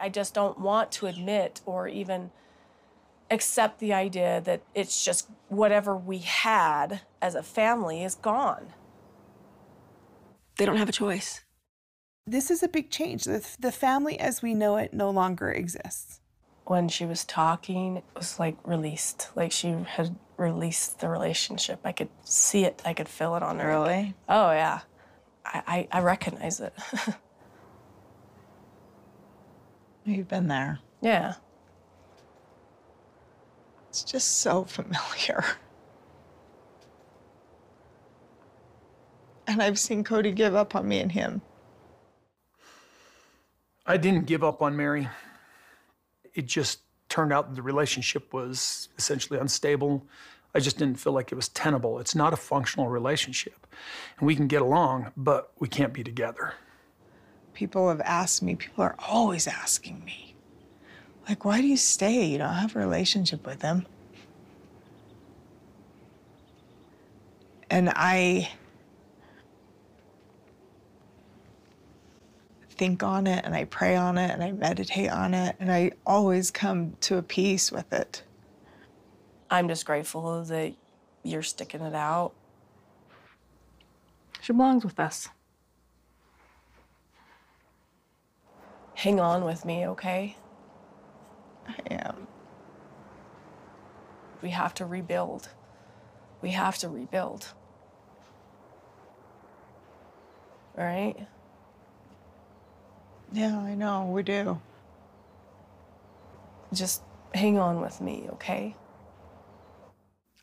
I just don't want to admit or even accept the idea that it's just whatever we had as a family is gone. They don't have a choice. This is a big change. The, the family as we know it no longer exists. When she was talking, it was like released. Like she had released the relationship. I could see it, I could feel it on her. Really? Oh, yeah. I, I, I recognize it. You've been there. yeah. It's just so familiar. And I've seen Kody give up on me and him. I didn't give up on Meri. It just turned out that the relationship was essentially unstable. I just didn't feel like it was tenable. It's not a functional relationship. And we can get along, but we can't be together. People have asked me, people are always asking me, like, why do you stay? You don't have a relationship with him. And I think on it and I pray on it and I meditate on it and I always come to a peace with it. I'm just grateful that you're sticking it out. She belongs with us. Hang on with me, okay? I am. We have to rebuild. We have to rebuild. All right? Yeah, I know, we do. Just hang on with me, okay?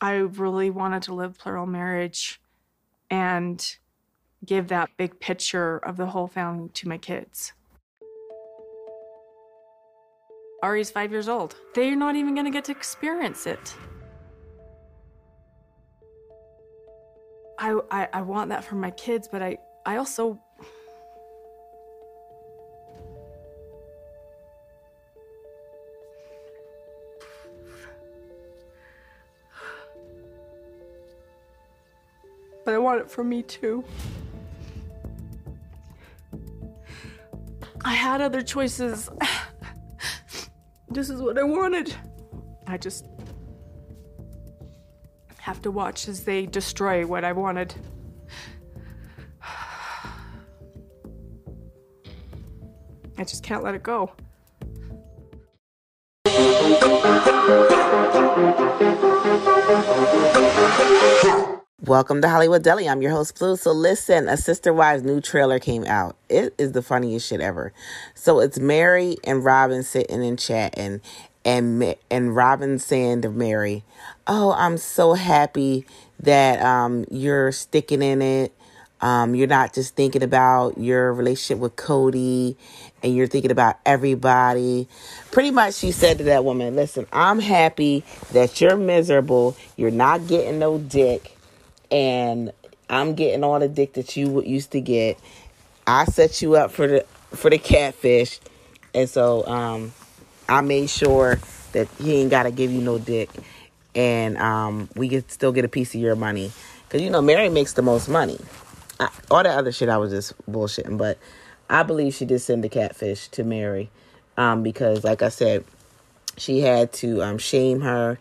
I really wanted to live plural marriage and give that big picture of the whole family to my kids. Ari's five years old. They're not even going to get to experience it. I, I, I want that for my kids, but I, I also. But I want it for me too. I had other choices. this is what I wanted. I just have to watch as they destroy what I wanted. I just can't let it go. Welcome to Hollywood Deli. I'm your host, Bleu. So listen, a Sister Wives new trailer came out. It is the funniest shit ever. So it's Meri and Robyn sitting and chatting, and Ma- and Robyn saying to Meri, "Oh, I'm so happy that um you're sticking in it. Um, you're not just thinking about your relationship with Kody, and you're thinking about everybody." Pretty much, she said to that woman, "Listen, I'm happy that you're miserable. You're not getting no dick." And I'm getting all the dick that you used to get. I set you up for the for the catfish, and so um, I made sure that he ain't got to give you no dick, and um, we get still get a piece of your money. Because you know Meri makes the most money. I, all that other shit I was just bullshitting, but I believe she did send the catfish to Meri. Um, because, like I said, she had to um, shame her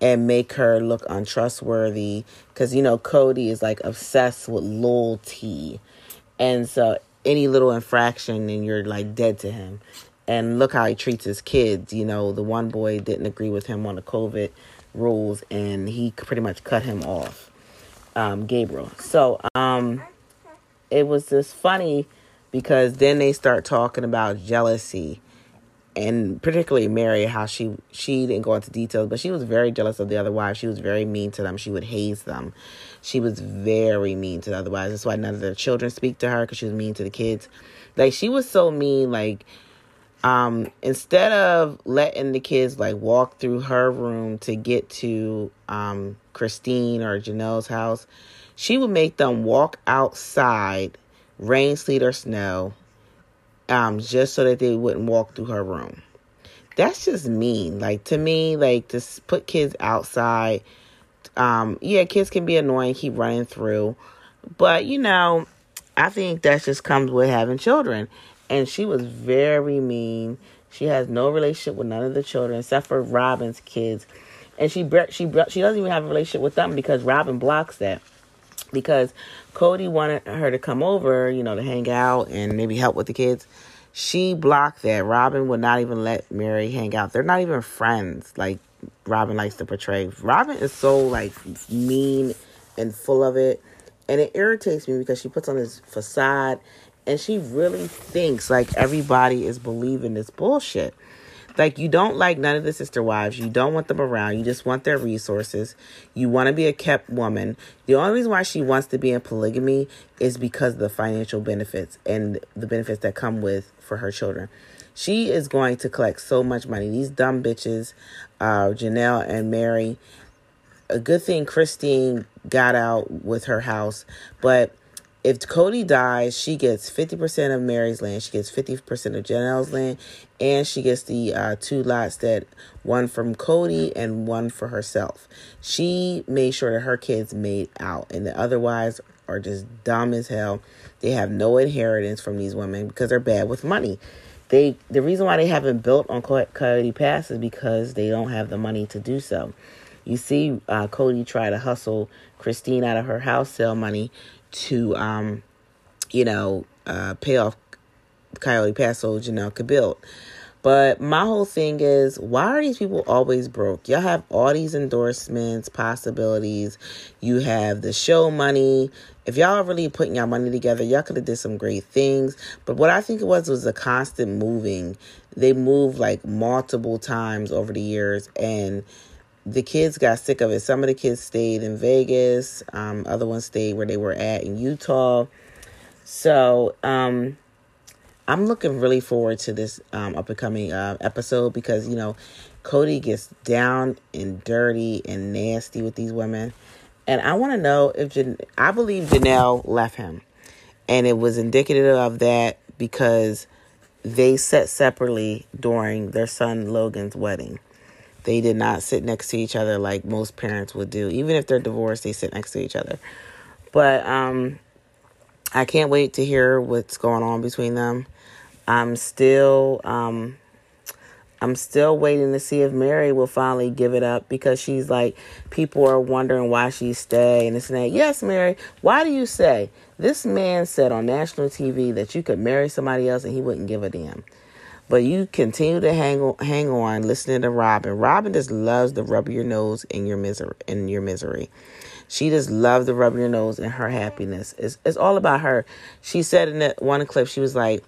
and make her look untrustworthy because you know Kody is like obsessed with loyalty, and so any little infraction and you're like dead to him. And look how he treats his kids. You know, the one boy didn't agree with him on the COVID rules, and he pretty much cut him off, um, Gabriel. So um, it was just funny because then they start talking about jealousy and particularly Meri, how she she didn't go into details, but she was very jealous of the other wives. She was very mean to them. She would haze them. She was very mean to the other wives. That's why none of their children speak to her because she was mean to the kids. Like she was so mean. Like um, instead of letting the kids like walk through her room to get to um, Christine or Janelle's house, she would make them walk outside, rain, sleet, or snow um, just so that they wouldn't walk through her room. That's just mean. Like to me, like to put kids outside. Um, yeah, kids can be annoying, keep running through, but you know, I think that just comes with having children. And she was very mean She has no relationship with none of the children except for Robyn's kids, and she she she doesn't even have a relationship with them because Robyn blocks that. Because Kody wanted her to come over, you know, to hang out and maybe help with the kids. She blocked that. Robyn would not even let Meri hang out. They're not even friends, like Robyn likes to portray. Robyn is so like mean and full of it. And it irritates me because she puts on this facade and she really thinks like everybody is believing this bullshit. Like you don't like none of the sister wives. You don't want them around. You just want their resources. You want to be a kept woman. The only reason why she wants to be in polygamy is because of the financial benefits and the benefits that come with for her children. She is going to collect so much money. These dumb bitches, uh, Janelle and Meri. A good thing Christine got out with her house, but if Kody dies, she gets 50% of Meri's land, she gets 50% of Janelle's land, and she gets the uh, two lots that one from Kody and one for herself. She made sure that her kids made out, and the otherwise are just dumb as hell. They have no inheritance from these women because they're bad with money. They the reason why they haven't built on Coyote Pass is because they don't have the money to do so. You see, uh, Kody try to hustle Christine out of her house sale money to, um, you know, uh, pay off Coyote Pass so Janelle build. But my whole thing is, why are these people always broke? Y'all have all these endorsements, possibilities. You have the show money. If y'all are really putting y'all money together, y'all could have did some great things. But what I think it was was a constant moving. They moved like multiple times over the years, and the kids got sick of it. Some of the kids stayed in Vegas. Um, other ones stayed where they were at in Utah. So, um, I'm looking really forward to this um, up and coming uh, episode because you know Kody gets down and dirty and nasty with these women, and I want to know if Jan- I believe Janelle left him, and it was indicative of that because they sat separately during their son Logan's wedding. They did not sit next to each other like most parents would do. Even if they're divorced, they sit next to each other. But um, I can't wait to hear what's going on between them. I'm still um I'm still waiting to see if Meri will finally give it up because she's like people are wondering why she stay and and that. Yes, Meri, why do you say this man said on national TV that you could marry somebody else and he wouldn't give a damn? But you continue to hang on, hang on, listening to Robyn. Robyn just loves to rub your nose in your misery. In your misery, she just loves to rub your nose in her happiness. It's it's all about her. She said in that one clip, she was like,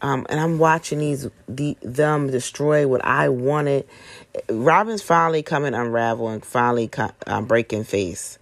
um, and I'm watching these the, them destroy what I wanted. Robyn's finally coming unravel and finally um, breaking face,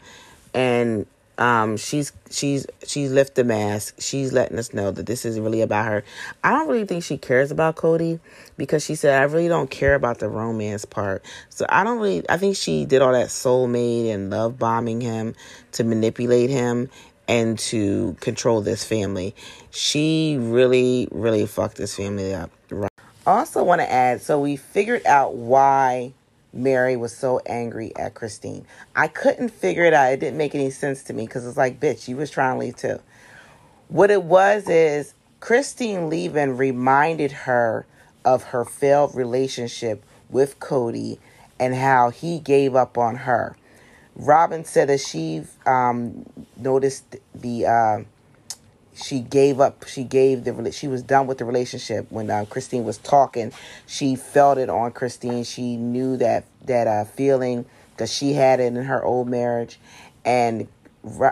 and um, she's she's she's lifted the mask. She's letting us know that this is really about her. I don't really think she cares about Kody because she said I really don't care about the romance part. So I don't really. I think she did all that soulmate and love bombing him to manipulate him and to control this family. She really, really fucked this family up. Right. Also, want to add so we figured out why Meri was so angry at Christine. I couldn't figure it out. It didn't make any sense to me because it's like, bitch, you was trying to leave too. What it was is Christine leaving reminded her of her failed relationship with Kody and how he gave up on her. Robyn said that she um, noticed the uh, she gave up. She gave the she was done with the relationship when uh, Christine was talking. She felt it on Christine. She knew that that uh, feeling because she had it in her old marriage, and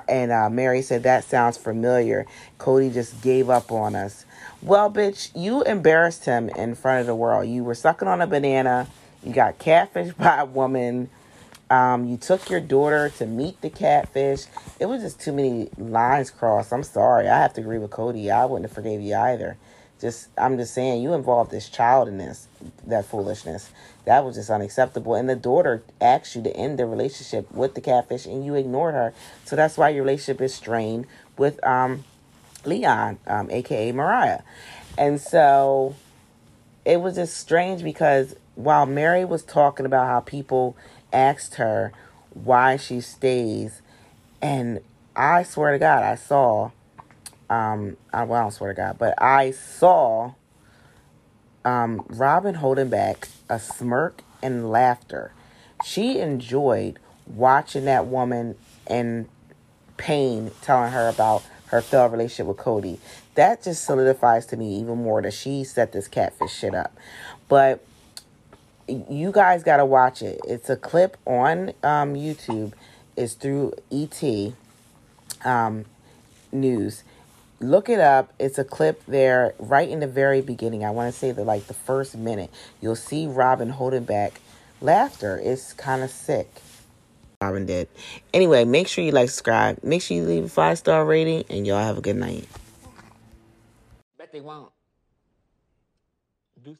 and uh, Meri said that sounds familiar. Kody just gave up on us. Well, bitch, you embarrassed him in front of the world. You were sucking on a banana. You got catfished by a woman um, you took your daughter to meet the catfish. It was just too many lines crossed. I'm sorry. I have to agree with Kody. I wouldn't have forgave you either. Just I'm just saying you involved this child in this that foolishness. That was just unacceptable. And the daughter asked you to end the relationship with the catfish and you ignored her. So that's why your relationship is strained with um Leon, um, aka Mariah. And so it was just strange because while Meri was talking about how people asked her why she stays, and I swear to God, I saw, um, I, well, I don't swear to God, but I saw um, Robyn holding back a smirk and laughter. She enjoyed watching that woman in pain telling her about her failed relationship with Kody. That just solidifies to me even more that she set this catfish shit up. But you guys got to watch it. It's a clip on um, YouTube. It's through ET um, News. Look it up. It's a clip there right in the very beginning. I want to say that like the first minute, you'll see Robyn holding back laughter. It's kind of sick. Robyn did. Anyway, make sure you like, subscribe. Make sure you leave a five star rating, and y'all have a good night. Bet they won't. Do